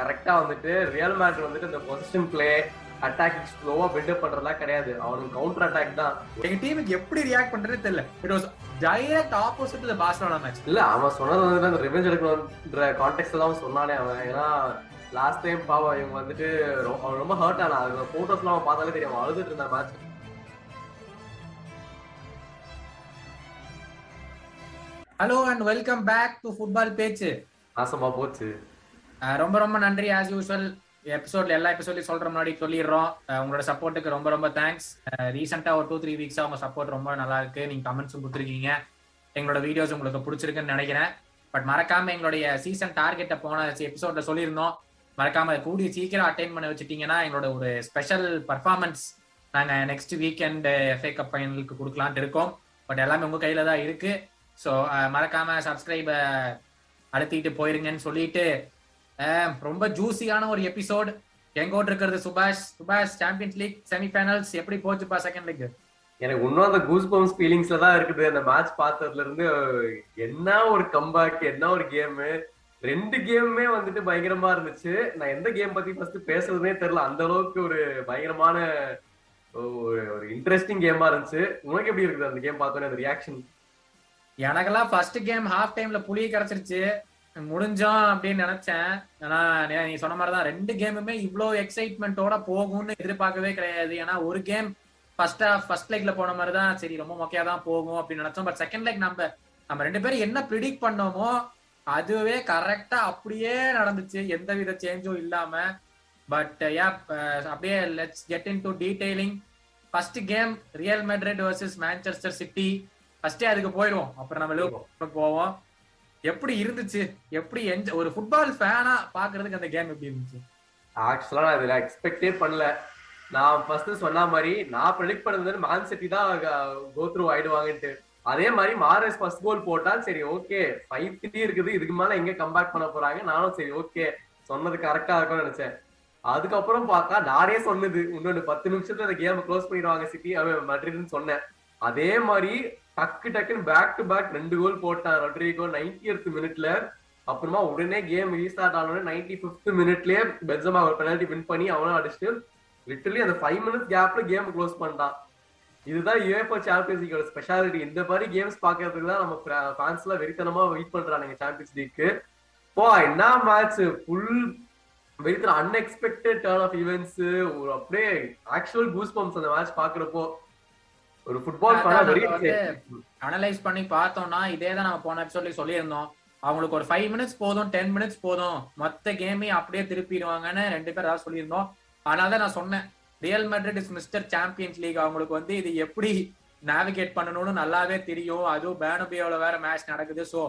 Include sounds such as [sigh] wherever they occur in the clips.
கரெக்டா வந்துட்டு real Madrid வந்துட்டு இந்த பொசிஷன் பிளே அட்டாக் ஸ்லோவா பில்டப் பண்றதெல்லாம் கிடையாது. அவனுக்கு கவுண்டர் அட்டாக் தான். எங்க டீமுக்கு எப்படி ரியாக்ட் பண்றதுன்னு தெரியல. It was direct opposite the Barcelona match இல்ல அவன் சொன்னது வந்துட்டு அந்த ரிவெஞ்ச் எடுக்கணும்ன்ற கான்டெக்ட் தான் சொன்னானே அவன். ஏன்னா லாஸ்ட் டைம் பாவம் இவங்க வந்துட்டு அவன் ரொம்ப ஹர்ட் ஆனா அது போட்டோஸ்லாம் அவன் பார்த்தாலே தெரியும். அவன் அழுதுட்டு இருந்தான் match hello and welcome back to football பேச்சு நாசமா போச்சு. ரொம்ப ரொம்ப நன்றி ஆஸ் யூஸ்வல் எபிசோட்ல எல்லா எபிசோட்லயும் சொல்ற முன்னாடி சொல்லிடுறோம். உங்களோட சப்போர்ட்டுக்கு ரொம்ப ரொம்ப தேங்க்ஸ் ரீசெண்டா ஒரு டூ த்ரீ வீக்ஸா உங்க சப்போர்ட் ரொம்ப நல்லா இருக்கு. நீங்க கமெண்ட்ஸும் கொடுத்துருக்கீங்க. எங்களோட வீடியோஸ் உங்களுக்கு பிடிச்சிருக்குன்னு நினைக்கிறேன். பட் மறக்காம எங்களுடைய சீசன் டார்கெட்டை போன எபிசோட்ல சொல்லியிருந்தோம். மறக்காம கூடிய சீக்கிரம் அட்டைன் பண்ண வச்சுட்டீங்கன்னா எங்களோட ஒரு ஸ்பெஷல் பர்ஃபார்மன்ஸ் நாங்க நெக்ஸ்ட் வீக்கெண்ட் எஃப்ஏ கப் ஃபைனலுக்கு கொடுக்கலான்ட்டு இருக்கோம். பட் எல்லாமே உங்க கையில தான் இருக்கு. ஸோ மறக்காம சப்ஸ்கிரைப அழுத்திட்டு போயிருங்கன்னு சொல்லிட்டு ரொம்ப ஜூசியான ஒரு எபிசோட் எங்கோட்டு இருக்கிறது Subash. Subash champions league semifinals எப்படி போச்சுப்பா செகண்ட் லீக் எனக்கு இன்னும் அந்த கூஸ் பம்ஸ் ஃபீலிங்ஸ்ல தான் இருக்குது. அந்த மேட்ச் பார்த்ததுல இருந்து என்ன ஒரு கம்பேக் என்ன ஒரு கேம் ரெண்டு கேமுமே வந்துட்டு பயங்கரமா இருந்துச்சு. நான் எந்த கேம் பத்தி ஃபர்ஸ்ட் பேசுறதுனே தெரியல. அந்த அளவுக்கு ஒரு பயங்கரமான ஒரு ஒரு இன்ட்ரெஸ்டிங் கேமா இருந்துச்சு. உனக்கு எப்படி இருக்குது அந்த கேம் பார்த்தோன்னே அந்த ரியாக்ஷன் எனக்கெல்லாம் ஃபர்ஸ்ட் கேம் ஹாஃப் டைம்ல புளி கிடைச்சிருச்சு முடிஞ்சோம் அப்படின்னு நினைச்சேன். ஆனா நீ- சொன்ன மாதிரி தான் ரெண்டு கேமுமே இவ்வளோ எக்ஸைட்மெண்ட்டோட போகும்னு எதிர்பார்க்கவே கிடையாது. ஏன்னா ஒரு கேம் ஃபர்ஸ்ட் ஃபர்ஸ்ட் லெக்ல போன மாதிரி தான் சரி ரொம்ப மொக்கையா தான் போகும் அப்படின்னு நினைச்சோம். பட் செகண்ட் லெக் நம்ம நம்ம ரெண்டு பேரும் என்ன ப்ரிடிக்ட் பண்ணோமோ அதுவே கரெக்டா அப்படியே நடந்துச்சு. எந்த வித சேஞ்சும் இல்லாம. பட் யா அப்படியே let's get in to detailing first game Real Madrid versus Manchester City ஃபர்ஸ்டே அதுக்கு போயிடுவோம் அப்புறம் நம்ம போவோம். எப்படி இருந்துச்சு? எப்படி என்ஜ- ஒரு ஃபுட்பால் ஃபேனா பாக்குறதுக்கு அந்த கேம் எப்படி இருந்துச்சு? ஆக்சுவலா நான் இதுல எக்ஸ்பெக்டே பண்ணல. நான் ஃபர்ஸ்ட் சொன்ன மாதிரி நான் ப்ரெடிக்ட் பண்ணது மேன் சிட்டி தான் கோத்ரூ ஆயிடுவாங்கன்ட்டு. அதே மாதிரி மாரஸ் ஃபர்ஸ்ட் கோல் போட்டால் சரி ஓகே ஃபைவ் த்ரீ இருக்குது இதுக்கு மேல எங்க கம்பேக் பண்ண போறாங்க? நானும் சரி ஓகே சொன்னது கரெக்டா இருக்கும்னு நினைச்சேன். அதுக்கப்புறம் பார்த்தா நானே சொன்னது இன்னொன்னு பத்து நிமிஷத்துல அந்த கேம் க்ளோஸ் பண்ணிடுவாங்க சிட்டி அவன் மட்ரிட்னு சொன்னேன். அதே மாதிரி டக்கு டக்குன்னு பேக் டு பேக் ரெண்டு கோல் போட்டான் ரொட்ரிகோ நைன்டி மினிட்ல அப்புறமா உடனே கேம் ரீஸ்டார்ட் ஆனோடனே நைன்டி பிப்த் மினிட்லயே பென்சமா ஒரு பெனால்டி வின் பண்ணி அவனும் அடிச்சுட்டு லிட்டரலி அந்த ஃபைவ் மினிட்ஸ் கேப்ல கேம் க்ளோஸ் பண்ணிட்டான். இதுதான் யூஎஃப்ஓ சாம்பியன்ஸ் லீக்கோட ஸ்பெஷாலிட்டி இந்த மாதிரி கேம்ஸ் பாக்குறதுக்கு தான் நம்ம ஃபேன்ஸ் எல்லாம் வெறித்தனமா வெயிட் பண்றானுங்க சாம்பியன்ஸ் லீக்கு போ என்ன மேட்ச் ஃபுல் வெறித்தன அன்எக்ஸ்பெக்டட் டர்ன் ஆஃப் ஈவெண்ட்ஸ் ஒரு அப்படியே ஆக்சுவல் கூஸ் பம்ப்ஸ் அந்த மேட்ச் பாக்குறப்போ ஒரு ஃபுட்பால் அனலைஸ் பண்ணி பார்த்தோம்னா இதே தான் நம்ம போன எபிசோட்லயும் சொல்லியிருந்தோம். அவங்களுக்கு ஒரு ஃபைவ் மினிட்ஸ் போதும் டென் மினிட்ஸ் போதும். மொத்த கேமையும் அப்படியே திருப்பிடுவாங்கன்னு ரெண்டு பேர் அதாவது சொல்லியிருந்தோம். அதனால தான் நான் சொன்னேன் Real Madrid is mister Champions League அவங்களுக்கு வந்து இது எப்படி நேவிகேட் பண்ணணும்னு நல்லாவே தெரியும். அதுவும் பேனபியோல வேற மேட்ச் நடக்குது. ஸோ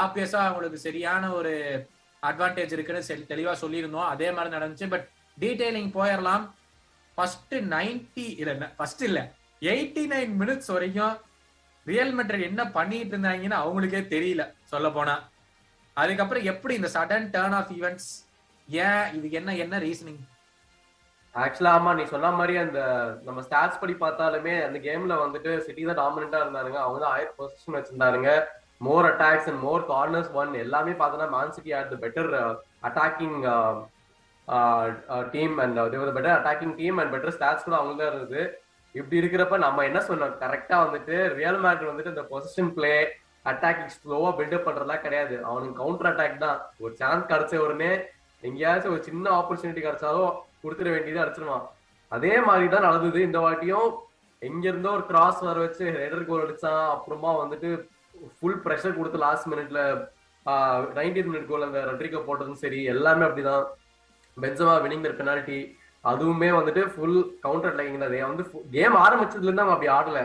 ஆப்வியஸா அவங்களுக்கு சரியான ஒரு அட்வான்டேஜ் இருக்குன்னு தெளிவா சொல்லியிருந்தோம். அதே மாதிரி நடந்துச்சு. பட் டீடைலிங் போயிடலாம். ஃபர்ஸ்ட் நைன்டி இல்ல ஃபர்ஸ்ட் இல்ல. எயிட்டி நைன் மினிட்ஸ் வரைக்கும் ரியல் மெட்ரிட் என்ன பண்ணிட்டு இருந்தாங்கன்னு அவங்களுக்கே தெரியல சொல்ல போனா அதுக்கப்புறம் எப்படி இந்த சடன் டேர்ன் ஆஃப் ஈவெண்ட்ஸ் ஏன் இதுக்கு என்ன என்ன ரீசனிங் ஆக்சுவலா ஆமா நீ சொன்ன மாதிரி அந்த நம்ம ஸ்டாட்ஸ் படி பார்த்தாலுமே அந்த கேம்ல வந்துட்டு சிட்டி தான் டாமினண்டா இருந்தாருங்க. அவங்க தான் ஆயிரம் position வச்சிருந்தாருங்க. More attacks and more corners one எல்லாமே பார்த்தோன்னா Man City had the better attacking team and better attacking team and better stats கூட அவங்க தான் இருக்குது இப்படி இருக்கிறப்ப நம்ம என்ன சொன்னோம் கரெக்டா வந்துட்டு ரியல் மேட்ரு வந்துட்டு இந்த பொசிஷன் பிளே அட்டாக்கிங் ஸ்லோவா பில்டப் பண்றதெல்லாம் கிடையாது. அவனுக்கு கவுண்டர் அட்டாக் தான். ஒரு சான்ஸ் கிடைச்ச உடனே எங்கேயாச்சும் ஒரு சின்ன ஆப்பர்ச்சுனிட்டி கிடைச்சாலும் கொடுத்துட வேண்டியது அடிச்சிருவான். அதே மாதிரி தான் நடந்தது இந்த வாட்டியும். எங்க இருந்தோ ஒரு கிராஸ் வர வச்சு ஹெடர் கோல் அடிச்சான். அப்புறமா வந்துட்டு ஃபுல் ப்ரெஷர் கொடுத்து லாஸ்ட் மினிட்ல நைன்டீன் மினிட் கோல் அந்த ரெட்ரிகோ போட்டதும் சரி எல்லாமே அப்படிதான். பென்சமா வினிங் பெனால்ட்டி பெனால்டி அதுவுமே வந்துட்டு ஃபுல் கவுண்டர் அட்டாக்கிங் தான் வந்து கேம் ஆரம்பிச்சதுல இருந்து அவங்க அப்படி ஆடல.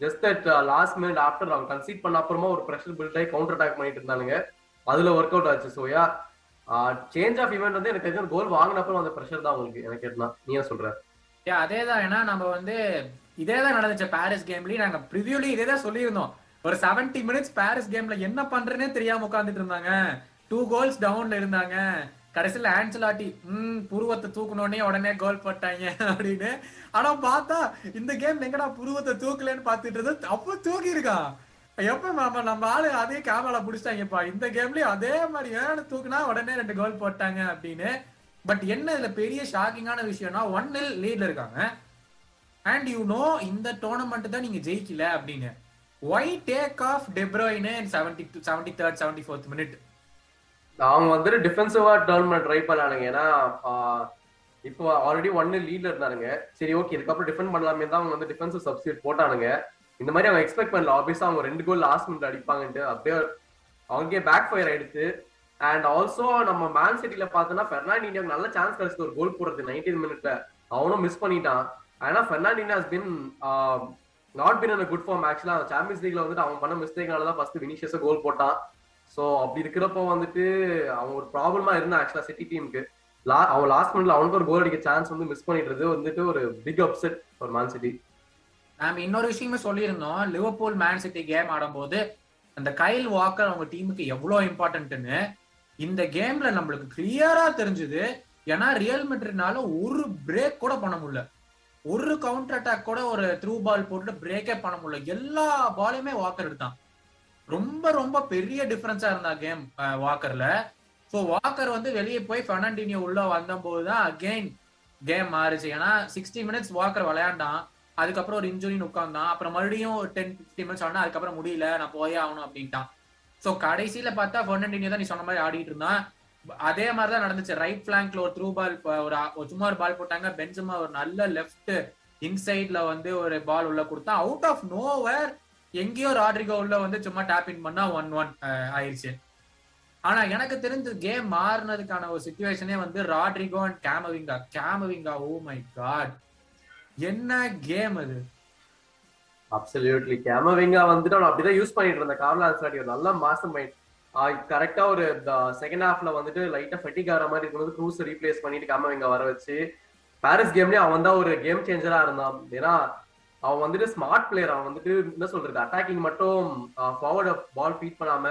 Just that last minute after அவங்க கன்சீட் பண்ண அப்புறமா ஒரு ப்ரெஷர் பில்ட் ஆகி கவுண்டர் அட்டாக் பண்ணிட்டு இருந்தானுங்க. அதுல ஒர்க் அவுட் ஆச்சு. So yeah change of event வந்து எனக்கு தெரிஞ்ச கோல் வாங்கின அப்புறம் அந்த ப்ரெஷர் தான் உங்களுக்கு எனக்கு என்ன நீ என்ன சொல்ற? அதே தான் ஏன்னா நம்ம வந்து இதே தான் நடந்துச்சு பாரிஸ் கேம்லயும் நாங்க ப்ரிவியூலயும் இதே தான் சொல்லியிருந்தோம். ஒரு 70 மினிட்ஸ் பாரிஸ் கேம்ல என்ன பண்றேன்னே தெரியாம உட்காந்துட்டு இருந்தாங்க. டூ கோல்ஸ் டவுன்ல இருந்தாங்க. கடைசியில ஆன்சலாட்டி ம் புருவத்தை தூக்கணுன்னே உடனே கோல் போட்டாங்க அப்படின்னு. ஆனா பார்த்தா இந்த கேம் எங்கடா புருவத்தை தூக்கலன்னு பாத்துட்டு இருந்தது? அப்போ தூக்கி இருக்கான் எப்ப நம்ம நம்ம ஆளு அதே கேமரா புடிச்சிட்டாங்கப்பா. இந்த கேம்லயும் அதே மாதிரி ஏன்னு தூக்குனா உடனே ரெண்டு கோல் போட்டாங்க அப்படின்னு. பட் என்ன இதுல பெரிய ஷாக்கிங்கான விஷயம்னா ஒன் நெல் லீட்ல இருக்காங்க. அண்ட் யூ நோ இந்த டோர்னமெண்ட் தான் நீங்க ஜெயிக்கல அப்படின்னு. Why take off De Bruyne seventy seventy third seventy fourth minute அவங்க வந்துட்டு டிஃபென்சிவா டர்ன் பண்ண ட்ரை பண்ணானுங்க. ஏன்னா இப்போ ஆல்ரெடி ஒன்னு லீட்ல இருந்தானுங்க. சரி ஓகே இதுக்கப்புறம் டிஃபெண்ட் பண்ணலாமே தான் அவங்க வந்து டிஃபென்சிவ் சப்ஸ்டியூட் போட்டானுங்க. இந்த மாதிரி அவங்க எக்ஸ்பெக்ட் பண்ணல. ஆப்வியஸா அவங்க ரெண்டு கோல் லாஸ்ட் மினிட் அடிப்பாங்கன்ட்டு அப்படியே அவங்களுக்கே பேக் ஃபயர் ஆயிடுச்சு. அண்ட் ஆல்சோ நம்ம மேன் சிட்டில பார்த்தோன்னா பெர்னாண்டினியாக்கு நல்ல சான்ஸ் கிடைச்சது. ஒரு கோல் போடுறது நைன்டீன் மினிட்ல அவனும் மிஸ் பண்ணிட்டான். ஆனா Fernandinho has been not been a good form ஆக்சுவலா சாம்பியன்ஸ் லீக்ல வந்துட்டு அவன் பண்ண மிஸ்டேக்னால தான் ஃபர்ஸ்ட் வினிஷியஸா கோல் போட்டான். ஸோ அப்படி இருக்கிறப்போ வந்துட்டு அவன் ஒரு ப்ராப்ளமா இருந்தான் ஆக்சுவலா சிட்டி டீமுக்கு லா அவன் லாஸ்ட் மினிட்ல அவனுக்கு ஒரு கோல் அடிக்க சான்ஸ் வந்து மிஸ் பண்ணிடுறது வந்துட்டு ஒரு big upset for Man City நாம இன்னொரு விஷயமே சொல்லியிருந்தோம். லிவர்பூல் மேன் சிட்டி கேம் ஆடும்போது அந்த கைல் வாக்கர் அவங்க டீமுக்கு எவ்வளோ இம்பார்ட்டன்ட்னு இந்த கேம்ல நம்மளுக்கு கிளியரா தெரிஞ்சுது. ஏன்னா ரியல் மெட்ரினால ஒரு பிரேக் கூட பண்ண முடியல. ஒரு கவுண்டர் அட்டாக் கூட ஒரு த்ரூ பால் போட்டு பிரேக்கே பண்ண முடியல. எல்லா பாலையுமே வாக்கர் எடுத்தான். ரொம்ப ரொம்ப பெரிய டிஃபரன்ஸா இருந்தா கேம் வாக்கர்ல ஸோ வாக்கர் வந்து வெளியே போய் பெர்னாண்டினியோ உள்ள வந்தபோது தான் அகெயின் கேம் மாறுச்சு. ஏன்னா சிக்ஸ்டி மினிட்ஸ் வாக்கர் விளையாண்டான். அதுக்கப்புறம் ஒரு இன்ஜுரின்னு உட்காந்தான் அப்புறம் மறுபடியும் டென் ஃபிஃப்டி மினிட்ஸ் ஆனா அதுக்கப்புறம் முடியல. நான் போயே ஆகணும் அப்படின்ட்டான். ஸோ கடைசியில பார்த்தா பெர்னாண்டினியோ தான் நீ சொன்ன மாதிரி ஆடிட்டு இருந்தான். அதே மாதிரி தான் நடந்துச்சு. ரைட் பிளாங்க்ல ஒரு த்ரூ பால் ஒரு ஒரு சும்மா ஒரு பால் போட்டாங்க. பென்சுமா ஒரு நல்ல லெஃப்ட் இன்சைட்ல வந்து ஒரு பால் உள்ள கொடுத்தா அவுட் ஆஃப் நோவர் எங்கேயோ ராட்ரிகோ உள்ள வந்து சும்மா டேப் இன் பண்ணா ஒன் ஒன் ஆயிடுச்சு ஆனா எனக்கு தெரிஞ்ச கேம் மாறினதுக்கான ஒரு சுச்சுவேஷனே வந்து Rodrygo and Camavinga Camavinga oh my God என்ன கேம் அது? அப்சல்யூட்லி கேமவிங்கா வந்துட்டு அவன் அப்படிதான் யூஸ் பண்ணிட்டு இருந்த கார்ல ஆன்சலாட்டி ஒரு நல்ல மாசம் மைண்ட் கரெக்டா ஒரு செகண்ட் ஹாஃப்ல வந்துட்டு லைட்டா ஃபெட்டிக் ஆகிற மாதிரி இருக்கும்போது க்ரூஸ் ரீப்ளேஸ் பண்ணிட்டு கேமவிங்கா வர வச்சு பாரிஸ் கேம்லயே அவன் தான் ஒரு கேம் சேஞ்சரா இருந்தான். ஏன்னா அவன் வந்துட்டு ஸ்மார்ட் பிளேயர் அவன் வந்துட்டு என்ன சொல்றது? அட்டாக்கிங் மட்டும் ஃபார்வர்ட் பால் ஃபீட் பண்ணாம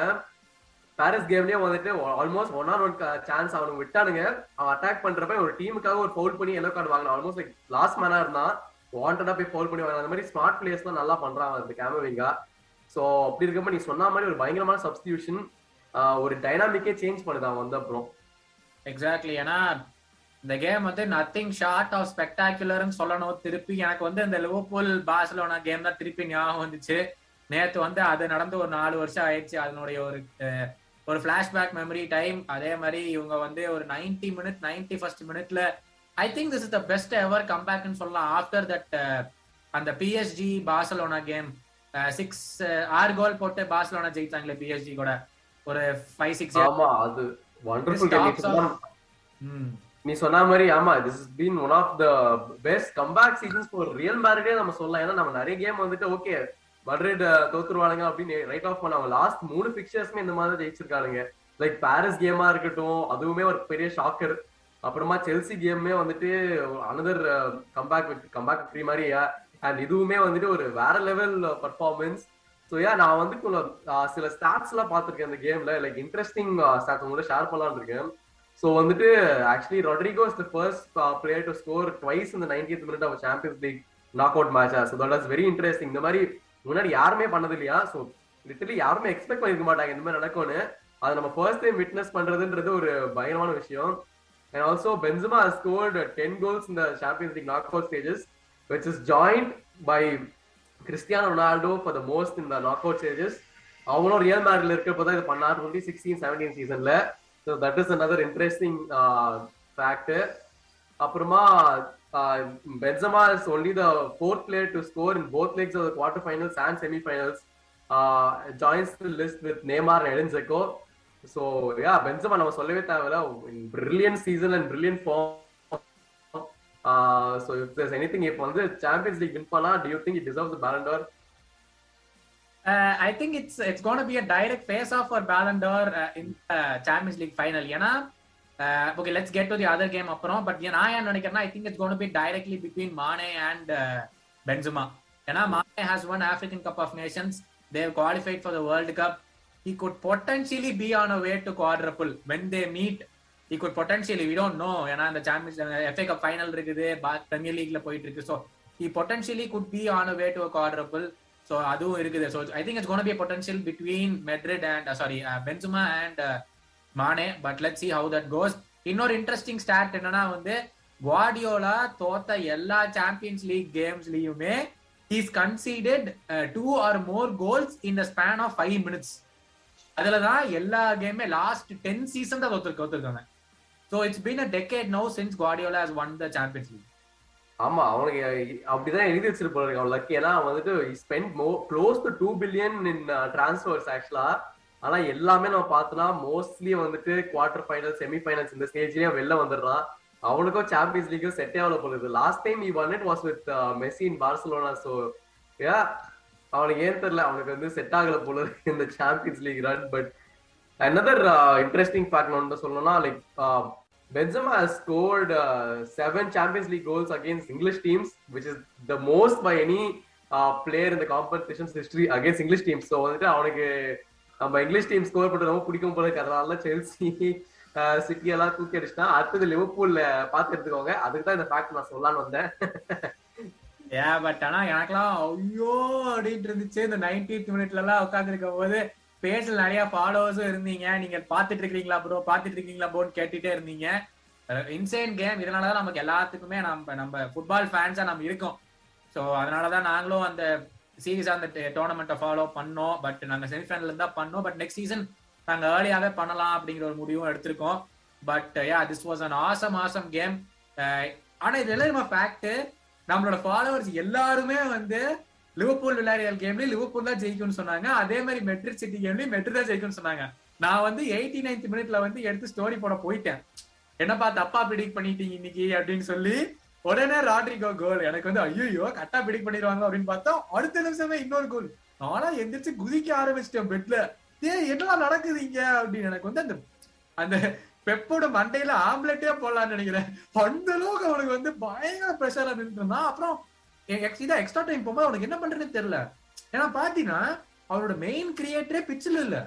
பாரிஸ் கேம்லயே வந்துட்டு almost one or one chance அவனுக்கு விட்டானுங்க. அவன் அட்டாக் பண்றப்ப ஒரு டீமுக்காக ஒரு ஃபவுல் பண்ணி எல்லோ கார்டு வாங்கினான் ஆல்மோஸ்ட் லைக் லாஸ்ட் மேனா இருந்தான் வாண்டடா போய் ஃபவுல் பண்ணி வாங்கின அந்த மாதிரி ஸ்மார்ட் பிளேயர்ஸ்லாம் நல்லா பண்றான் அந்த கேமவிங்கா ஸோ அப்படி இருக்கப்ப நீ சொன்ன மாதிரி ஒரு பயங்கரமான சப்ஸ்டியூஷன் ஒரு டைனாமிக்கே சேஞ்ச் பண்ணுது அவன் வந்த அப்புறம். எக்ஸாக்ட்லி ஏன்னா இந்த கேம் வந்து நத்திங் ஷார்ட் ஆஃப் ஸ்பெக்டாகுலர்னு சொல்லணும். திருப்பி எனக்கு வந்து இந்த லிவர்பூல் பார்சலோனா கேம் தான் திருப்பி ஞாபகம் வந்துச்சு. நேத்து வந்து அது நடந்து ஒரு நாலு வருஷம் ஆயிடுச்சு. அதனுடைய ஒரு ஒரு பிளாஷ்பேக் மெமரி டைம் அதே மாதிரி இவங்க வந்து ஒரு 90 மினிட் 90 ஃபர்ஸ்ட் மினிட்ல I think this is the best ever கம்பேக்னு சொல்லலாம். ஆஃப்டர் தட் அந்த பிஎஸ்ஜி பார்சலோனா கேம் சிக்ஸ் ஆறு கோல் போட்டு பார்சலோனா ஜெயிச்சாங்களே பிஎஸ்ஜி கூட. ஒரு ஃபைவ் சிக்ஸ் ஆமா அது நீ சொன்ன மாதிரி ஆமா this is been one of the best comeback seasons for Real மேரிடே நம்ம சொல்லலாம். ஏன்னா நம்ம நிறைய கேம் வந்துட்டு ஓகே மட்ரிட் தோத்துருவானுங்க அப்படின்னு ரைட் ஆஃப் பண்ணாங்க. லாஸ்ட் மூணு பிக்சர்ஸ்மே இந்த மாதிரி ஜெயிச்சிருக்கானுங்க. லைக் பாரிஸ் கேமா இருக்கட்டும் அதுவுமே ஒரு பெரிய ஷாக்கர் அப்புறமா செல்சி கேம்மே வந்துட்டு another comeback with comeback free மாதிரி அண்ட் இதுவுமே வந்துட்டு ஒரு வேற லெவல் பர்ஃபார்மன்ஸ் ஸோ ஏன் நான் வந்து சில ஸ்டாட்ஸ் எல்லாம் பார்த்துருக்கேன் இந்த கேம்ல லைக் இன்ட்ரெஸ்டிங் ஸ்டாட்ஸ் உங்களோட ஷேர் பண்ணலான் இருக்கேன். ஸோ வந்துட்டு actually Rodrygo is the first player to score twice இந்த ninetieth minute of Champions League knock out match so that is very interesting இந்த மாதிரி முன்னாடி யாருமே பண்ணது இல்லையா? ஸோ லிட்டலி யாருமே எக்ஸ்பெக்ட் பண்ணிருக்க மாட்டாங்க இந்த மாதிரி நடக்கும்னு. அதை நம்ம ஃபர்ஸ்ட் டைம் விட்னஸ் பண்றதுன்றது ஒரு பயங்கரமான விஷயம். And also Benzema scored ten goals இந்த Champions League knock out stages which is joint by Cristiano Ronaldo for the most இந்த நாக் அவுட் ஸ்டேஜஸ் அவங்களும் ரியல் மேட்ல இருக்கிறப்ப தான் இது பண்ணார் டுவெண்ட்டி சிக்ஸ்டீன் செவன்டீன் சீசன்ல so that is another interesting fact அப்புறமா Benzema is only the fourth player to score in both legs of quarter finals and semi finals joins the list with Neymar Eden so yeah Benzema நம்ம சொல்லவே தேவையில்ல. Brilliant season and brilliant form so if there's any thing இப்போ வந்து Champions League win பண்ணா do you think it deserves Ballon d'Or Uh, I think it's it's going to be a direct face-off for Ballon d'Or uh, in the Champions League final. ஏன்னா uh, okay, let's get to the other game அப்புறம் but நான் என்ன நினைக்கிறேன்னா I think it's going to be directly between Mane and uh, Benzema. ஏன்னா Mane has won African Cup of Nations. They have qualified for the World Cup. He could potentially be on a way to quadruple when they meet. He could potentially, we don't know. ஏன்னா இந்த சாம்பியன்ஸ் FA Cup final இருக்குது Premier லீக்ல போயிட்டு இருக்கு so he potentially could be on a way to a quadruple. So அதுவும் இருக்குது. So I think it's gonna be potential between Madrid and sorry Benzema and Mane but let see how that goes இன்னொரு interesting start என்னன்னா வந்து Guardiola தோத்த எல்லா champions league கேம்ஸ்லயுமே is conceded two or more goals in the span of five minutes அதுலதான் எல்லா கேமே last ten season தான் ஒருத்தருக்கு தோத்துருக்காங்க. So it's been a decade no since Guardiola has won the Champions League ஆமா அவனுக்கு அப்படிதான் எழுதி வச்சிருப்பாரு. அவன் லக்கி ஏன்னா அவன் வந்துட்டு spend more close to two billion in transfers ஆக்சுவலா ஆனா எல்லாமே நம்ம பார்த்தோம்னா மோஸ்ட்லி வந்துட்டு குவார்டர் ஃபைனல் செமி ஃபைனல்ஸ் இந்த ஸ்டேஜ்லயே வெளில வந்துடுறான். அவனுக்கும் சாம்பியன்ஸ் லீக்கும் செட்டே ஆகல போகுது last time he won it was with Messi in Barcelona so uh அவனுக்கு ஏன் தெரியல. அவனுக்கு வந்து செட் ஆகல போல இந்த Champions League run but another interesting fact ஒன்று சொல்லணும்னா like uh, Benzema has scored uh, seven Champions League goals against English teams, which is the most by any uh, player in the competition's history against English teams. வந்துட்டு அவனுக்கு நம்ம English team score பண்ண ரொம்ப பிடிக்கும் போல இருக்கு. அதனால Chelsea city [laughs] uh, எல்லாம் தூக்கி அடிச்சுட்டான் அடுத்தது லிவர்பூல்ல பார்த்து எடுத்துக்கோங்க அதுக்கு தான் இந்த ஃபேக்ட் நான் சொல்லலான்னு வந்தேன். ஏன் பட் ஆனா எனக்கெல்லாம் ஐயோ அப்படின்ட்டு இருந்துச்சு. இந்த நைன்டீன்த் மினிட்ல எல்லாம் உட்காந்துருக்கும் போது பேஜ்ல நிறைய ஃபாலோவர்ஸும் இருந்தீங்க. நீங்க பாத்துட்டு இருக்கீங்களா ப்ரோ பாத்துட்டு இருக்கீங்களா ப்ரோன்னு கேட்டுட்டே இருந்தீங்க. இன்சைன் கேம் இதனாலதான் நமக்கு எல்லாத்துக்குமே நம்ம நம்ம ஃபுட்பால் ஃபேன்ஸா நம்ம இருக்கோம். ஸோ அதனாலதான் நாங்களும் அந்த சீரீஸ் அந்த டோர்னமெண்ட்டை ஃபாலோ பண்ணோம். பட் நாங்க செமிஃபைனல் இருந்தா பண்ணோம். பட் நெக்ஸ்ட் சீசன் நாங்க ஏர்லியாவே பண்ணலாம் அப்படிங்கிற ஒரு முடிவும் எடுத்திருக்கோம். But yeah this was an awesome awesome game ஆனா இது எல்லாருமே ஃபேக்ட் நம்மளோட ஃபாலோவர்ஸ் எல்லாருமே வந்து லிவர்பூல் விளையாடியல் கேம்லயும் லிவர்பூல் தான் ஜெயிக்கும்னு சொன்னாங்க. அதே மாதிரி மெட்ரிட் சிட்டி கேம்லயும் மெட்ரிட் தான் ஜெயிக்கும்னு சொன்னாங்க. நான் வந்து எயிட்டி நைன்த் மினிட்ல வந்து எடுத்து ஸ்டோரி போட போயிட்டேன். என்னப்பா தப்பா பிடிக் பண்ணிட்டீங்க இன்னைக்கு அப்படின்னு சொல்லி உடனே ராட்ரிகோ கோல் எனக்கு வந்து ஐயோ கரெக்டா பிடிக் பண்ணிடுவாங்க அப்படின்னு பார்த்தோம். அடுத்த நிமிஷமே இன்னொரு கோல் நானா எந்திரிச்சு குதிக்க ஆரம்பிச்சிட்டேன் பெட்ல ஏ என்னலாம் நடக்குதுங்க அப்படின்னு எனக்கு வந்து அந்த அந்த பெப்போட மண்டையில ஆம்லெட்டே போடலாம்னு நினைக்கிறேன். அந்த அளவுக்கு அவனுக்கு வந்து பயங்கர ப்ரெஷரா நின்று அப்புறம் இதான் எக்ஸ்ட்ரா டைம் போகும்போது அவனுக்கு என்ன பண்றதுன்னு தெரியல. ஏன்னா பாத்தீங்கன்னா அவனோட மெயின் கிரியேட்டரே பிச்சில் இல்ல.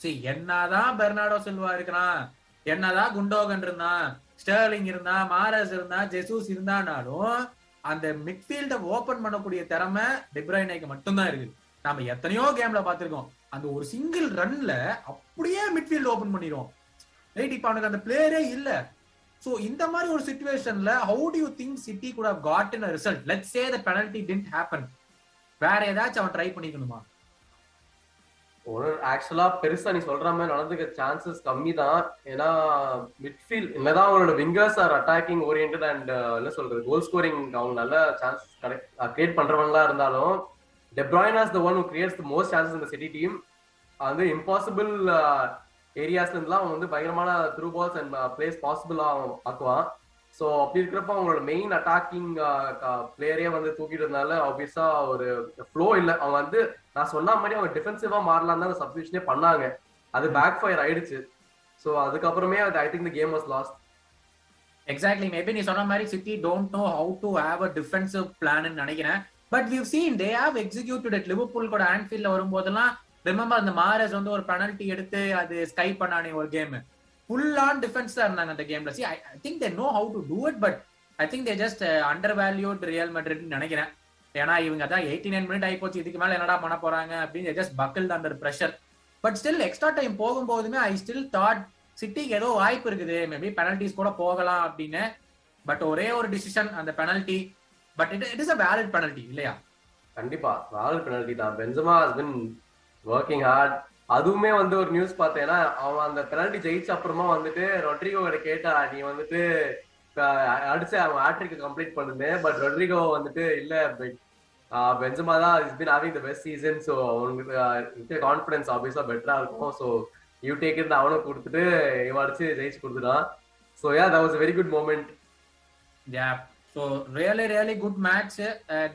சரி என்னதான் பெர்னாடோ செல்வா இருக்கிறான் என்னதான் குண்டோகன் இருந்தான் ஸ்டர்லிங் இருந்தா மாரஸ் இருந்தா ஜெசூஸ் இருந்தானாலும் அந்த மிட்ஃபீல்ட ஓபன் பண்ணக்கூடிய திறமை டிப்ராயினைக்கு மட்டும்தான் இருக்கு நாம எத்தனையோ கேம்ல பாத்திருக்கோம் அந்த ஒரு சிங்கிள் ரன்ல அப்படியே மிட்ஃபீல்ட் ஓபன் பண்ணிடுவோம் ரைட் இப்ப அவனுக்கு அந்த பிளேயரே இல்ல. ஸோ இந்த மாதிரி ஒரு சுச்சுவேஷன்ல how do you think City could have got in result let's say the penalty did happen வேற ஏதாச்சும் அவன் ட்ரை பண்ணிக்கணுமா? ஒரு ஆக்சுவலா பெருசா நீ சொல்ற மாதிரி நடந்துக்க சான்சஸ் கம்மி தான் ஏன்னா மிட்ஃபீல்ட் என்னதான் அவங்களோட wingers are attacking orient and என்ன சொல்றது கோல் ஸ்கோரிங் அவங்க நல்ல சான்ஸ் கிரியேட் uh, பண்றவங்களா இருந்தாலும் De Bruyne as the one creates the most chances இந்த சிட்டி டீம் வந்து இம்பாசிபிள் ஏரியாஸ்ல இருந்துலாம் அவன் வந்து பயங்கரமான த்ரூ பால்ஸ் அண்ட் பிளேஸ் பாசிபிளா அவன் ஆக்குவான். ஸோ அப்படி இருக்கிறப்ப அவங்களோட மெயின் அட்டாக்கிங் பிளேயரே வந்து தூக்கிட்டு இருந்தால ஆப்வியஸா ஒரு ஃப்ளோ இல்லை. அவங்க வந்து நான் சொன்ன மாதிரி அவங்க டிஃபென்சிவா மாறலாம் தான் சப்ஸ்டியூஷனே பண்ணாங்க. அது பேக் ஃபயர் ஆயிடுச்சு. ஸோ அதுக்கப்புறமே அது I think the game was lost exactly maybe நீ சொன்ன மாதிரி City don't know how to have a defensive plan நினைக்கிறேன். But we seen they have executed Liverpool கூட ஆன்ஃபீல்ட்ல வரும்போதெல்லாம் ரிமெம்பர் அந்த மாரஸ் வந்து ஒரு பெனல்ட்டி எடுத்து அது ஸ்கை பண்ணானே ஒரு கேம் ஃபுல் ஆன் டிஃபென்ஸ் தான் இருந்தாங்க அந்த கேம்ல see I think they know how to do it but I think they just undervalued Real மெட்ரிட்னு நினைக்கிறேன். ஏன்னா இவங்க தான் எயிட்டி நைன் மினிட் ஆகி போச்சு இதுக்கு மேல என்னடா பண்ண போறாங்க அப்படின்னு just buckle under pressure but still extra time போகும்போதுமே I still thought சிட்டிக்கு ஏதோ வாய்ப்பு இருக்குது. மேபி பெனல்டிஸ் கூட போகலாம் அப்படின்னு. பட் ஒரே ஒரு டிசிஷன் அந்த penalty but it it is a valid penalty இல்லையா? கண்டிப்பா வேலிட் பெனல்டி தான். Benzema has been working hard அதுவுமே வந்து ஒரு நியூஸ் பார்த்தேன்னா அவன் அந்த பெனால்டி ஜெயிச்ச அப்புறமா வந்துட்டு ரொட்ரிகோ கிட்ட கேட்டா நீ வந்துட்டு அடிச்சு அவன் ஹேட்ரிக் கம்ப்ளீட் பண்ணுது பட் ரொட்ரிகோ வந்துட்டு இல்ல பெஞ்சமா தான் is been having the best season so அவனுக்கு கான்ஃபிடன்ஸ் ஆப்வியஸா பெட்டரா இருக்கும். ஸோ யூ டேக் இருந்து அவனுக்கு கொடுத்துட்டு இவன் அடிச்சு ஜெயிச்சு கொடுத்துட்டான். So yeah that was very good moment yeah so really really good match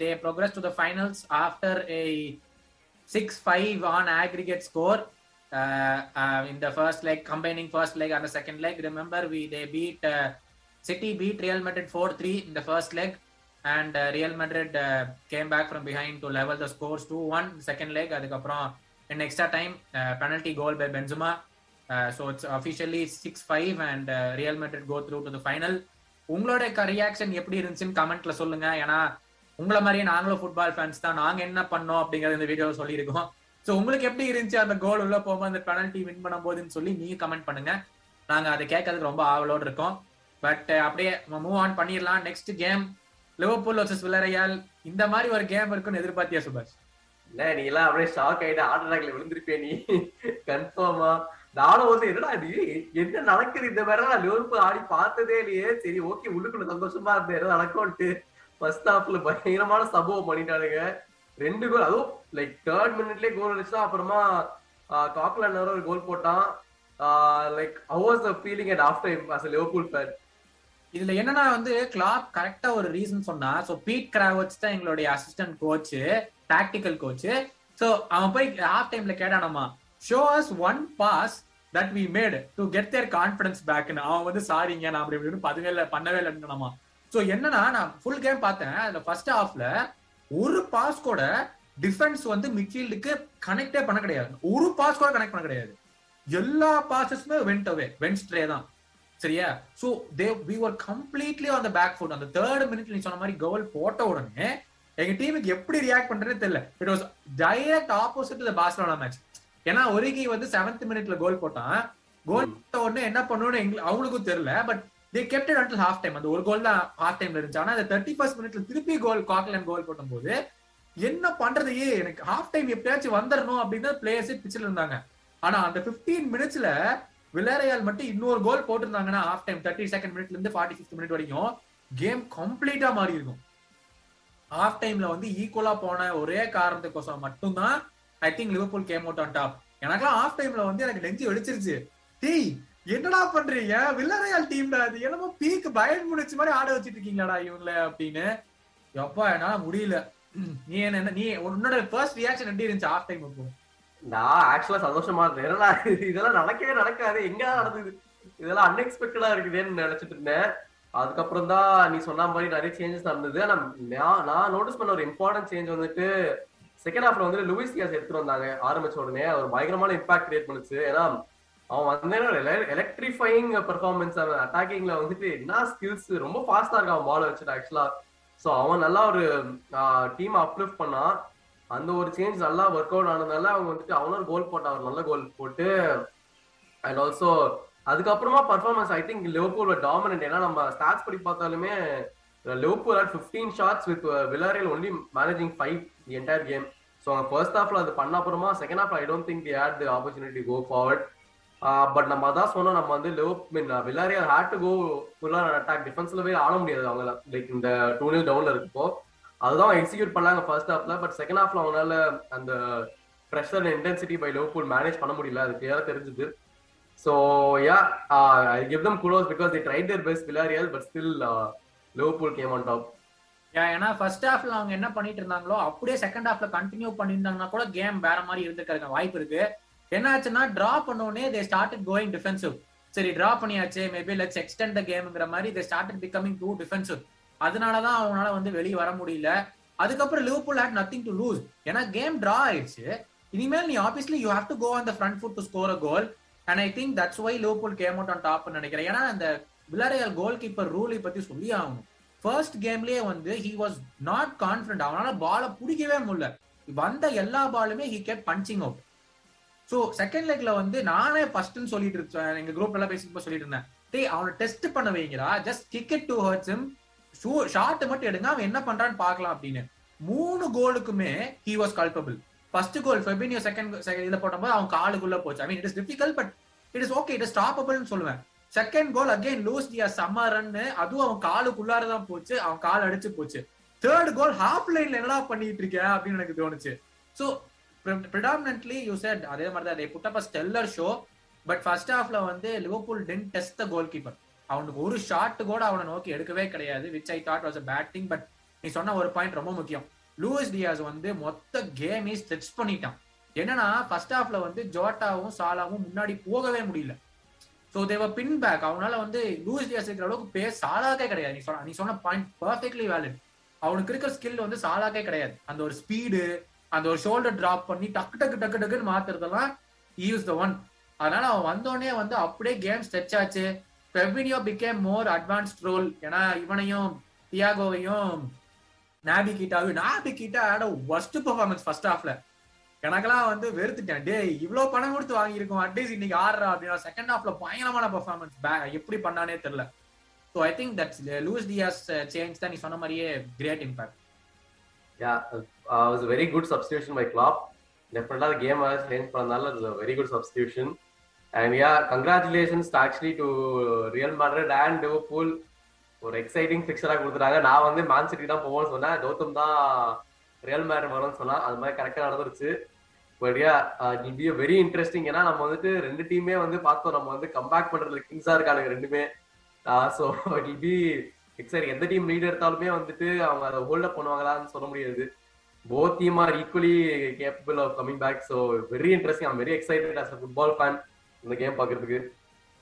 they progress to the finals after a six five on aggregate score uh, uh, in the first leg, combining first leg and the second leg. Remember, we they beat uh, City beat Real Madrid four three in the first leg, and uh, Real Madrid uh, came back from behind to level the scores two one second leg. அதுக்கப்புறம் in extra time uh, penalty goal by Benzema. Uh, so it's officially six five and uh, Real Madrid go through to the final. உங்களோட reaction எப்படி இருந்துச்சுன்னு கமெண்ட்ல சொல்லுங்க ஏன்னா உங்களை மாதிரியே நாங்களும் ஃபுட்பால் ஃபேன்ஸ் தான். நாங்க என்ன பண்ணோம் அப்படிங்கறத இந்த வீடியோ சொல்லியிருக்கோம். ஸோ உங்களுக்கு எப்படி இருந்துச்சு அந்த கோல் உள்ள போகும்போது அந்த பெனல்ட்டி வின் பண்ணும் போதுன்னு சொல்லி நீங்க கமெண்ட் பண்ணுங்க. நாங்க அதை கேட்கறதுக்கு ரொம்ப ஆவலோடு இருக்கோம். பட் அப்படியே மூவ் ஆன் பண்ணிடலாம். Next game Liverpool versus Villarreal இந்த மாதிரி ஒரு கேம் இருக்குன்னு எதிர்பார்த்தியா சுபாஷ்? இல்ல நீ எல்லாம் அப்படியே ஷாக் ஆயிட்டு. ஹார்ட் அட்டாக்ல விழுந்திருப்பே நீ. கன்ஃபார்மா நானும் வந்து என்னடா இது? என்ன நடக்குது? இந்த மாதிரி நான் லிவர்பூல் ஆடி பார்த்ததே இல்லையே. சரி ஓகே உள்ளுக்குள்ள சந்தோஷமா இருந்தேன். நடக்கும்ட்டு ஃபர்ஸ்ட் ஹாஃப்ல பயங்கரமான சம்பவம் பண்ணிட்டானுங்க. ரெண்டு கோல் அதுவும் லைக் தேர்ட் மினிட்லயே கோல் அடிச்சா அப்புறமா காக்லாண்ட் ஒரு கோல் போட்டான். Like how was the feeling at after time as Liverpool fan இதுல என்னன்னா வந்து கிளாப் கரெக்டா ஒரு ரீசன் சொன்னா சோ பீட் கிராவட்ஸ் தான் எங்களுடைய assistant coach tactical coach so அவன் போய் ஹாஃப் டைம்ல கேட்டானமா show us one pass that we made to get their confidence பேக்னு அவன் வந்து சாரிங்க நான் அப்படி இப்படின்னு பதவே இல்லை பண்ணவே இல்லைன்னு சோ என்னன்னா நான் ஃபுல் கேம் பார்த்தேன். அதுல ஃபர்ஸ்ட் ஹாஃப்ல ஒரு பாஸ் கூட டிஃபென்ஸ் வந்து மிட்ஃபீல்டுக்கு கனெக்டே பண்ண கிடையாது. ஒரு பாஸ் கூட கனெக்ட் பண்ண கிடையாது. எல்லா பாசஸுமே வெண்ட் அவே வென் ஸ்ட்ரே தான். சரியா? So they we were completely on the back foot அந்த தேர்ட் மினிட் நீ சொன்ன மாதிரி கோல் போட்ட உடனே எங்க டீமுக்கு எப்படி ரியாக்ட் பண்றதுன்னு தெரியல. It was direct opposite the Barcelona match ஏன்னா ஒருகி வந்து செவன்த் மினிட்ல கோல் போட்டான். கோல் போட்ட உடனே என்ன பண்ணணும்னு எங்களுக்கு அவங்களுக்கும் தெரியல. But they kept it until half time அந்த ஒரு கோல் தான் ஹாஃப் டைம்ல இருந்துச்சு. ஆனா அந்த தேர்ட்டி ஃபர்ஸ்ட் மினிட்ல திருப்பி கோல் காக்லாண்ட் கோல் போட்டும் போது என்ன பண்றதையே எனக்கு ஹாஃப் டைம் எப்படியாச்சும் வந்துடணும் அப்படின்னு பிளேயர்ஸே பிச்சில் இருந்தாங்க. ஆனா அந்த பிப்டீன் மினிட்ஸ்ல விளையாடையால் மட்டும் இன்னொரு கோல் போட்டிருந்தாங்கன்னா ஹாஃப் டைம் தேர்ட்டி செகண்ட் மினிட்ல இருந்து ஃபார்ட்டி ஃபிஃப்த் மினிட் வரைக்கும் கேம் கம்ப்ளீட்டா மாறி இருக்கும். ஹாஃப் டைம்ல வந்து ஈக்குவலா போன ஒரே காரணத்துக்கோசம் மட்டும்தான் I think Liverpool came out on top எனக்குலாம் ஹாஃப் டைம்ல வந்து எனக்கு நெஞ்சு வெடிச்சிருச்சு. டேய் என்னடா பண்றீங்க? வில்லரையால் டீம்ல அது என்னமோ பீக் பயன் முடிச்ச மாதிரி ஆட வச்சிட்டு இருக்கீங்களாடா இவங்கள அப்படின்னு. எப்பா என்னால முடியல. நீ என்ன நீ உன்னோட ஃபர்ஸ்ட் ரியாக்ஷன் எப்படி இருந்துச்சு ஆஃப் டைம் அப்போ? நான் ஆக்சுவலா சந்தோஷமா இருந்தேன். இதெல்லாம் நடக்கவே நடக்காது. எங்க நடந்தது? இதெல்லாம் அன்எக்ஸ்பெக்டடா இருக்குதேன்னு நினைச்சிட்டு இருந்தேன். அதுக்கப்புறம் தான் நீ சொன்ன மாதிரி நிறைய சேஞ்சஸ் நடந்தது. ஆனா நான் நான் நோட்டீஸ் பண்ண ஒரு இம்பார்ட்டன்ட் சேஞ்ச் வந்துட்டு செகண்ட் ஹாஃப்ல வந்து லூயிஸ் கேஸ் எடுத்துட்டு வந்தாங்க. ஆரம்பிச்ச உடனே. ஒரு பயங்கரமான இம்பாக்ட் கிரியேட் பண்ணுச்சு. ஏன்னா அவன் வந்து எலக்ட்ரிஃபைங் பெர்ஃபார்மன்ஸ் அவன் அட்டாக்கிங்ல வந்துட்டு என்ன ஸ்கில்ஸ் ரொம்ப ஃபாஸ்டா இருக்கான் அவன் பால் வச்சுட்டு ஆக்சுவலா ஸோ அவன் நல்லா ஒரு டீம் அப்லிஃப்ட் பண்ணான் அந்த ஒரு சேஞ்ச் நல்லா ஒர்க் அவுட் ஆனதுனால அவங்க வந்துட்டு அவனும் கோல் போட்டான் ஒரு நல்ல கோல் போட்டு. அண்ட் ஆல்சோ அதுக்கப்புறமா performance I think Liverpool dominant ஏன்னா நம்ம ஸ்டாட்ஸ் படி பார்த்தாலுமே Liverpool had fifteen shots with Villarreal only managing five the entire game so அவங்க ஃபர்ஸ்ட் ஹாஃப்ல அது பண்ண அப்புறமா second half I don't think they had the opportunity go forward but நம்ம அதான் சொன்னோம் நம்ம வந்து லெவ் mean Villarreal had to go ஃபுல்லாக அட்டாக் டிஃபென்ஸ்ல போய் ஆட முடியாது அவங்கள லைக் இந்த டூ நில் டவுன்ல இருக்கப்போ அதுதான் எக்ஸிக்யூட் பண்ணாங்க ஃபர்ஸ்ட் ஹாஃப்ல பட் செகண்ட் ஹாஃப்ல அவங்களால அந்த pressure intensity by Liverpool manage பண்ண முடியல. அது கிளியராக தெரிஞ்சுது. So yeah I give them kudos because they tried their best Villarreal but still Liverpool came on top ஏன்னா ஃபர்ஸ்ட் ஹாஃப்ல அவங்க என்ன பண்ணிட்டு இருந்தாங்களோ அப்படியே செகண்ட் ஹாஃப்ல கண்டினியூ பண்ணியிருந்தாங்கன்னா கூட கேம் வேற மாதிரி இருந்துக்கிறதுக்கு வாய்ப்பு இருக்கு. என்னாச்சுன்னா டிரா பண்ணோடனே தே ஸ்டார்டட் கோயிங் டிஃபென்சிவ் சரி டிரா பண்ணியாச்சு. மேபி லெட்ஸ் எக்ஸ்டெண்ட் த கேம்ங்கிற மாதிரி they started becoming too defensive அதனாலதான் அவனால வந்து வெளியே வர முடியல. அதுக்கப்புறம் Liverpool had nothing to lose ஏன்னா கேம் டிரா ஆயிடுச்சு. இனிமேல் நீ obviously you have to go on the front foot to score a goal and I think that's why Liverpool came out on top நினைக்கிறேன். ஏன்னா அந்த விளாரியல் கோல் கீப்பர் ரூலை பத்தி சொல்லி ஆகணும். ஃபர்ஸ்ட் கேம்லயே வந்து ஹி வாஸ் நாட் கான்பிடன்ட் அவனால பாலை பிடிக்கவே முடியல. வந்த எல்லா பாலுமே he get punching out so second லெக்ல வந்து நானே ஃபர்ஸ்ட்னு சொல்லிட்டு இருக்கேன் எங்க குரூப்ல எல்லாம் பேசிட்டு சொல்லிட்டு இருந்தேன். டேய் அவனை டெஸ்ட் பண்ண வைங்களா just kick to hurts him shot மட்டும் எடுங்க. அவன் என்ன பண்றான்னு பாக்கலாம் அப்படின்னு. மூணு கோலுக்குமே he was culpable first goal Fabinho second இதுல போடும்போது அவன் காலுக்குள்ள போச்சு. I mean it is difficult but it is okay it is ஸ்டாப்பபிள்னு சொல்லுவேன். செகண்ட் கோல் அகைன் லூஸ் டியா சம்ம ரன் அதுவும் அவன் காலுக்குள்ளார தான் போச்சு. அவன் கால் அடிச்சு போச்சு. தேர்ட் கோல் ஹாஃப் லைன்ல என்னடா பண்ணிட்டு இருக்க அப்படின்னு எனக்கு தோணுச்சு. ஸோ ப்ரிடாமினன்ட்லி யூ செட் அதே மாதிரி தான் put up stellar show but first ஹாஃப்ல வந்து Liverpool didn't test the goalkeeper அவனுக்கு ஒரு ஷாட் கூட அவனை நோக்கி எடுக்கவே கிடையாது which I thought was a bad thing but நீ சொன்ன ஒரு பாயிண்ட் ரொம்ப முக்கியம். லூயிஸ் டியாஸ் வந்து மொத்த கேமே ஸ்ட்ரெச் பண்ணிட்டான். என்னன்னா ஃபர்ஸ்ட் ஹாஃப்ல வந்து ஜோட்டாவும் சாலாவும் முன்னாடி போகவே முடியல. ஸோ தேவ பின் பேக் அவனால வந்து லூயிஸ் டியாஸ் இருக்கிற அளவுக்கு பேர் சாலாக்கே கிடையாது. நீ சொன்ன நீ சொன்ன பாயிண்ட் பர்ஃபெக்ட்லி வேலிட் அவனுக்கு இருக்கிற ஸ்கில் வந்து சாலாக்கே கிடையாது. அந்த ஒரு ஸ்பீடு அந்த ஒரு ஷோல்டர் டிராப் பண்ணி டக்கு டக்கு டக்கு டக்குன்னு மாத்துறதெல்லாம் யூஸ் த ஒன் அதனால அவன் வந்தோடனே வந்து அப்படியே கேம் ஸ்ட்ரெச் ஆச்சு. Fabinho became more advanced role ஏன்னா இவனையும் தியாகோவையும் நாபி கிட்டாவையும் நாபி கிட்டா ஆட ஒஸ்ட் பெர்ஃபார்மன்ஸ் ஃபர்ஸ்ட் ஹாஃப்ல எனக்கெல்லாம் வந்து வெறுத்துட்டேன். டேய் இவ்வளவு பணம் கொடுத்து வாங்கியிருக்கோம். அட்லீஸ்ட் இன்னைக்கு ஆடுறா அப்படின்னா செகண்ட் ஹாஃப்ல பயங்கரமான பெர்ஃபார்மன்ஸ் எப்படி பண்ணானே தெரியல. So I think that's Luis Diaz change தான் நீ சொன்ன மாதிரியே great impact yeah was very good substitution by Klopp டெஃபினட்டா கேம் சேஞ்ச் பண்ணனால it's very good substitution and yeah congratulations actually to Real Madrid and Liverpool ஒரு exciting பிக்சரா கொடுத்துட்டாங்க. நான் வந்து மேன் சிட்டி தான் போவோம்னு சொன்னேன். கௌதம் தான் ரியல் மேட்ரிட் வரும்னு சொன்னா அது மாதிரி கரெக்டா நடந்துருச்சு. But yeah it be very interesting ஏன்னா நம்ம வந்துட்டு ரெண்டு டீமே வந்து பார்த்தோம். நம்ம வந்து கம்பேக் பண்றதுல கிங்ஸா இருக்கானுங்க ரெண்டுமே. ஸோ இட் பி எக்ஸைட் எந்த டீம் லீட் எடுத்தாலுமே வந்துட்டு அவங்க அதை ஹோல்டப் பண்ணுவாங்களான்னு சொல்ல முடியாது. Both team are equally capable of coming back so very interesting am very excited as a football fan இந்த கேம் பாக்குறதுக்கு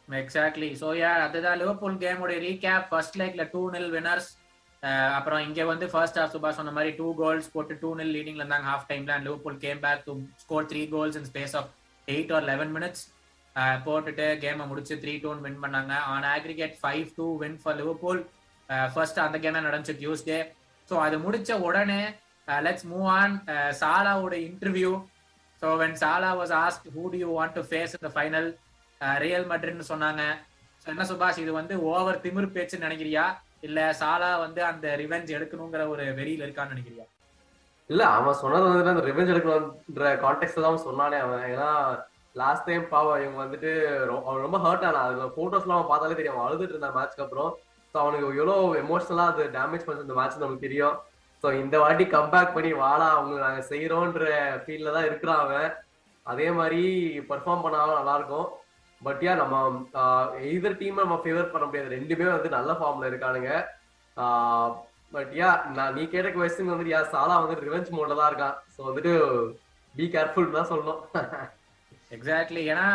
எக்ஸாக்ட்லி ஸோ யா அதுதான் லிவர்பூல் கேமோட ரீகேப் ஃபர்ஸ்ட் லைக்ல டூ நில் வினர்ஸ் அப்புறம் இங்க வந்து ஃபர்ஸ்ட் ஹாஃப் சுபாஷ் சொன்ன மாதிரி டூ கோல்ஸ் போட்டு டூ நில் லீடிங்ல இருந்தாங்க ஹாஃப் டைம்ல and Liverpool came back to score three goals in space of eight or eleven minutes போட்டுட்டு கேமை முடிச்சு த்ரீ டூன் வின் பண்ணாங்க. On aggregate five two win for Liverpool first அந்த கேம் தான் நடந்துச்சு டியூஸ்டே ஸோ அது முடிச்ச உடனே let's move on சாலாவோட interview so when Salah was asked who do you want to face இந்த ஃபைனல் ரியல் மட்ரின்னு சொன்னாங்க. ஸோ என்ன சுபாஷ் இது வந்து ஓவர் திமிர் பேச்சுன்னு நினைக்கிறியா? இல்ல சாலா வந்து அந்த ரிவெஞ்ச் எடுக்கணுங்கிற ஒரு வெறியில இருக்கான்னு நினைக்கிறியா? இல்ல அவன் சொன்னது வந்து அந்த ரிவெஞ்ச் எடுக்கணும்ன்ற கான்டெக்ட்ல தான் சொன்னானே அவன். ஏன்னா லாஸ்ட் டைம் பாவம் இவங்க வந்துட்டு அவன் ரொம்ப ஹர்ட் ஆனா அதுல போட்டோஸ்லாம் அவன் பார்த்தாலே தெரியும். அவன் அழுதுட்டு இருந்தான் மேட்ச்க்கு அப்புறம் ஸோ அவனுக்கு எவ்வளவு எமோஷனலா அது டேமேஜ் பண்ண இந்த மேட்ச் நமக்கு தெரியும். ஸோ இந்த வாட்டி கம்பேக் பண்ணி வாடா அவங்க நாங்கள் செய்கிறோன்ற ஃபீல்டில் தான் இருக்கிறான் அவன். அதே மாதிரி பர்ஃபார்ம் பண்ணாலும் நல்லாயிருக்கும் பட் யா நம்ம எய்தர் டீமை நம்ம ஃபேவர் பண்ண முடியாது. ரெண்டுமே வந்து நல்ல ஃபார்மில் இருக்கானுங்க. பட் யா நான் நீ கேட்ட கொஸ்டின் வந்து யா சாலா வந்து ரிவெஞ்ச் மோட்ல தான் இருக்கான். ஸோ வந்துட்டு பி கேர்ஃபுல் தான் சொல்லணும். எக்ஸாக்ட்லி ஏன்னா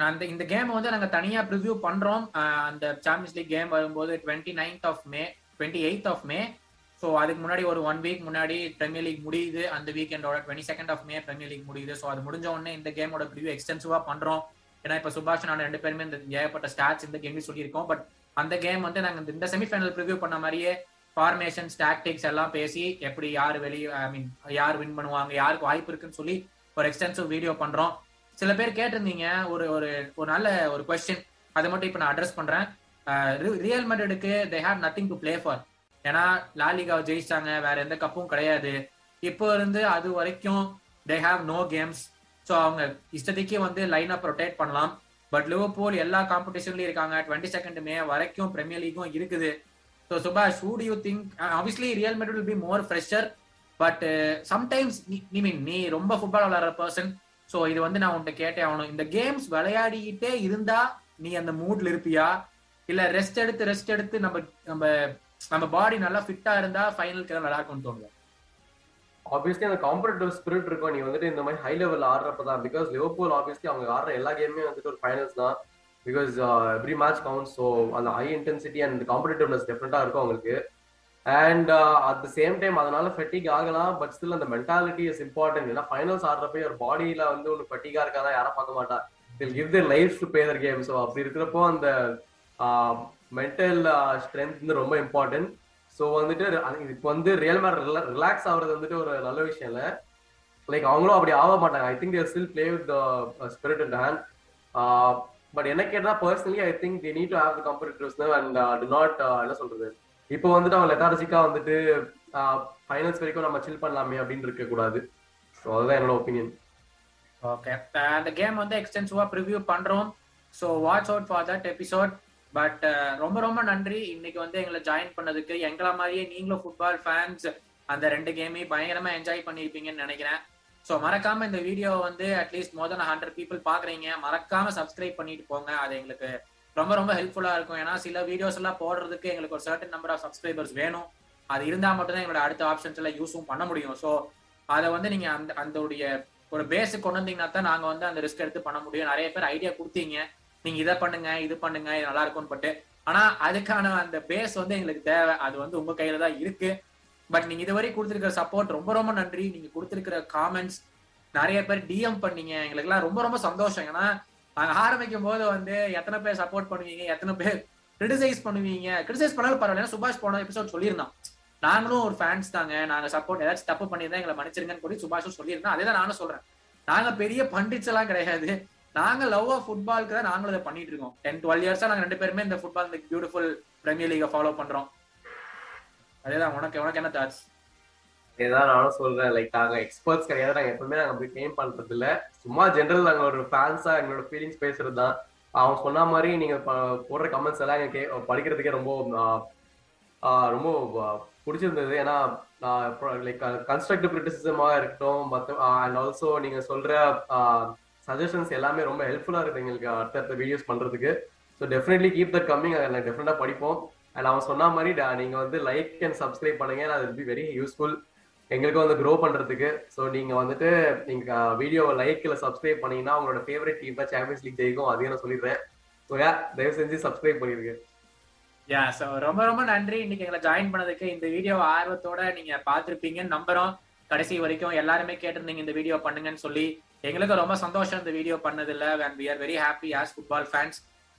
நான் இந்த இந்த கேம் வந்து நாங்கள் தனியாக ப்ரிவியூ பண்ணுறோம் அந்த சாம்பியன்ஸ் லீக் கேம் வரும்போது twenty ninth of May twenty eighth of May so அதுக்கு முன்னாடி ஒரு ஒன் வீக் முன்னாடி பிரீமியர் லீக் முடியுது. அந்த வீக்கெண்டோட twenty second of May Premier League முடியுது. ஸோ அது முடிஞ்ச உடனே இந்த கேமோட ப்ரிவியூ எக்ஸ்டென்சிவாக பண்ணுறோம் ஏன்னா இப்போ சுபாஷ் நான் ரெண்டு பேருமே இந்த ஏகப்பட்ட ஸ்டாட்ஸ் இந்த கேம் சொல்லியிருக்கோம். பட் அந்த கேம் வந்து நாங்கள் இந்த செமிஃபைனல் ப்ரிவியூ பண்ண மாதிரியே ஃபார்மேஷன்ஸ் டாக்டிக்ஸ் எல்லாம் பேசி எப்படி யார் வெளியே ஐ மீன் யார் வின் பண்ணுவாங்க யாருக்கு வாய்ப்பு இருக்குன்னு சொல்லி ஒரு எக்ஸ்டென்சிவ் வீடியோ பண்ணுறோம் சில பேர் கேட்டிருந்தீங்க ஒரு ஒரு ஒரு நல்ல ஒரு கொஸ்டின் அதை மட்டும் இப்போ நான் அட்ரஸ் பண்ணுறேன் Real மெட்ரிடுக்கு they have nothing to play for ஏன்னா லாலிகாவை ஜெயிச்சாங்க வேற எந்த கப்பும் கிடையாது. இப்போ இருந்து அது வரைக்கும் they have no games so அவங்க இஷ்டத்துக்கே வந்து லைனை ரொட்டேட் பண்ணலாம். பட் லிவர்பூல் எல்லா காம்படிஷன்லயும் இருக்காங்க. டுவெண்ட்டி செகண்ட் மே வரைக்கும் பிரீமியர் லீக்கும் இருக்குது. So Subash who do you think obviously Real Madrid will be more fresher but sometimes நீ மீன் நீ ரொம்ப ஃபுட்பால் விளையாடுற பர்சன் ஸோ இது வந்து நான் உன்கிட்ட கேட்டே ஆகணும். இந்த கேம்ஸ் விளையாடிக்கிட்டே இருந்தா நீ அந்த மூட்ல இருப்பியா? இல்ல ரெஸ்ட் எடுத்து ரெஸ்ட் எடுத்து நம்ம நம்ம நம்ம பாடி நல்லா ஃபிட்டா இருந்தா ஃபைனலுக்கு எல்லாம் நல்லா இருக்கும்னு தோணுது. ஆப்வியஸ்லி அந்த காம்படிட்டிவ் ஸ்பிரிட் இருக்கும். நீ வந்துட்டு இந்த மாதிரி ஹை லெவல் ஆடுறப்ப தான் பிகாஸ் லிவர்பூல் ஆப்வியஸ்லி அவங்க ஆடுற எல்லா கேமுமே வந்துட்டு ஒரு ஃபைனல்ஸ் தான். Because every match count so அந்த ஹை இன்டென்சிட்டி அண்ட் காம்படிட்டிவ்னஸ் டெஃபினட்டா இருக்கும் அவங்களுக்கு. And at the same time அதனால ஃபெட்டிக் ஆகலாம். பட் ஸ்டில் அந்த மென்டாலிட்டி இஸ் இம்பார்ட்டன்ட் ஏன்னா ஃபைனல்ஸ் ஆடுறப்ப ஒரு பாடியில வந்து ஒன்று ஃபெட்டிகா இருக்காதான் யாரும் பார்க்க மாட்டா. Will give their life to play their game so அப்படி இருக்கிறப்போ அந்த uh, மென்டல் ஸ்ட்ரென்த் uh, வந்து ரொம்ப இம்பார்ட்டன்ட் ஸோ வந்துட்டு இப்போ வந்து ரியல் மேட் ரிலாக்ஸ் ஆகுறது வந்துட்டு ஒரு நல்ல விஷயம் இல்லை. லைக் அவங்களும் அப்படி ஆக மாட்டாங்க. I think they're still play with spirit and hand but என்ன கேட்டால் personally I think the need to have the competitors and do not என்ன சொல்றது? இப்போ வந்துட்டு அவங்க லெத்தாரஜிக்கா வந்துட்டு uh, ஃபைனல்ஸ் வரைக்கும் நம்ம சில் பண்ணலாமே அப்படின்னு இருக்க கூடாது. ஸோ அதுதான் என்னோட ஒப்பீனியன் ஓகே அந்த கேம் வந்து எக்ஸ்டென்சிவா ப்ரிவியூ பண்றோம். So watch out for that episode but uh, ரொம்ப ரொம்ப நன்றி. இன்னைக்கு வந்து எங்களை ஜாயின் பண்ணதுக்கு. எங்களை மாதிரியே நீங்களும் ஃபுட்பால் ஃபேன்ஸ் அந்த ரெண்டு கேமையும் பயங்கரமா என்ஜாய் பண்ணியிருப்பீங்கன்னு நினைக்கிறேன். ஸோ மறக்காம இந்த வீடியோ வந்து at least more than hundred people பாக்குறீங்க மறக்காம சப்ஸ்கிரைப் பண்ணிட்டு போங்க. அது எங்களுக்கு ரொம்ப ரொம்ப ஹெல்ப்ஃபுல்லா இருக்கும். ஏன்னா சில வீடியோஸ் எல்லாம் போடுறதுக்கு எங்களுக்கு ஒரு சர்டன் நம்பர் ஆஃப் சப்ஸ்கிரைபர்ஸ் வேணும். அது இருந்தா மட்டும்தான் எங்களோட அடுத்த ஆப்ஷன்ஸ் எல்லாம் யூஸும் பண்ண முடியும். ஸோ அதை வந்து நீங்க அந்த அந்த ஒரு பேஸுக்கு கொண்டு வந்தீங்கன்னா தான் நாங்க வந்து அந்த ரிஸ்க் எடுத்து பண்ண முடியும். நிறைய பேர் ஐடியா கொடுத்தீங்க. நீங்க இதை பண்ணுங்க இது பண்ணுங்க இது நல்லா இருக்கும்னு பட்டு. ஆனா அதுக்கான அந்த பேஸ் வந்து எங்களுக்கு தேவை. அது வந்து உங்க கையில தான் இருக்கு. பட் நீங்க இதுவரை கொடுத்துருக்கிற சப்போர்ட் ரொம்ப ரொம்ப நன்றி. நீங்க கொடுத்துருக்கிற காமெண்ட்ஸ் நிறைய பேர் டிஎம் பண்ணீங்க. எங்களுக்கு எல்லாம் ரொம்ப ரொம்ப சந்தோஷம். ஏன்னா நாங்க ஆரம்பிக்கும் போது வந்து எத்தனை பேர் சப்போர்ட் பண்ணுவீங்க எத்தனை பேர் கிரிட்டிசைஸ் பண்ணுவீங்க. கிரிட்டிசைஸ் பண்ணாலும் பரவாயில்ல. சுபாஷ் போன எபிசோட் சொல்லியிருந்தான். நாங்களும் ஒரு ஃபேன்ஸ் தாங்க. நாங்க சப்போர்ட் ஏதாச்சும் தப்பு பண்ணியிருந்தா எங்களை மன்னிச்சிருங்கன்னு சொல்லி சுபாஷும் சொல்லியிருந்தோம் அதே தான் நானும் சொல்றேன். நாங்க பெரிய பண்டிட்ஸ் எல்லாம் கிடையாது. நாங்க லவ் ஆஃப் ஃபுட்பாலுக்கு தான் நாங்களும் இதை பண்ணிட்டு இருக்கோம். டென் டுவெல் இயர்ஸா நாங்க ரெண்டு பேருமே இந்த ஃபுட்பால் இந்த பியூட்டிஃபுல் பிரீமியர் லீக ஃபாலோ பண்றோம். அதேதான் உனக்கு உனக்கு என்ன தாட்ஸ் இதான் நானும் சொல்றேன் லைக் நாங்க எக்ஸ்பர்ட்ஸ் கிடையாது. நாங்க எப்பவுமே நாங்க அப்படி கேம் பண்றது இல்ல சும்மா ஜென்ரல் நாங்க ஒரு ஃபேன்ஸா எங்களோட ஃபீலிங்ஸ் பேசுறது தான் அவன் சொன்ன மாதிரி நீங்க போடுற கமெண்ட்ஸ் எல்லாம் எங்க கே- படிக்கிறதுக்கே ரொம்ப ரொம்ப பிடிச்சிருந்தது. ஏன்னா லைக் கன்ஸ்ட்ரக்டிவ் கிரிட்டிசிசமா இருக்கட்டும் மத்த அண்ட் ஆல்சோ நீங்க சொல்ற சஜஷன்ஸ் எல்லாமே ரொம்ப ஹெல்ப்ஃபுல்லாக இருக்குது எங்களுக்கு அடுத்தடுத்த வீடியோஸ் பண்றதுக்கு. So definitely keep that coming அதை நாங்கள் டெஃபினட்டாக படிப்போம். அண்ட் அவன் சொன்ன மாதிரி நீங்கள் வந்து லைக் அண்ட் சப்ஸ்கிரைப் பண்ணுங்க. அது பி வெரி யூஸ்ஃபுல் எங்களுக்கும் வந்து க்ரோ பண்றதுக்கு. ஸோ நீங்கள் வந்துட்டு நீங்கள் வீடியோவை லைக் இல்ல சப்ஸ்கிரைப் பண்ணீங்கன்னா உங்களோட ஃபேவரட் டீம் தான் சாம்பியன்ஸ் லீக் ஜெயிக்கும். அதையும் நான் சொல்லிடுறேன். ஸோ யா தயவு செஞ்சு சப்ஸ்கிரைப் பண்ணிருங்க யா ஸோ ரொம்ப ரொம்ப நன்றி. இன்னைக்கு எங்களை ஜாயின் பண்ணதுக்கு. இந்த வீடியோ ஆர்வத்தோட நீங்க பார்த்துருப்பீங்கன்னு நம்புறோம். கடைசி வரைக்கும் எல்லாருமே கேட்டிருந்தீங்க இந்த வீடியோ பண்ணுங்கன்னு சொல்லி. எங்களுக்கு ரொம்ப சந்தோஷம் இந்த வீடியோ பண்ணதுல and we are very happy as football fans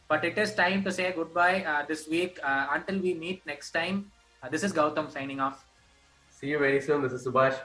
but it is time to say goodbye this week until we meet next time this is Gautham signing off See you very soon. This is Subhash.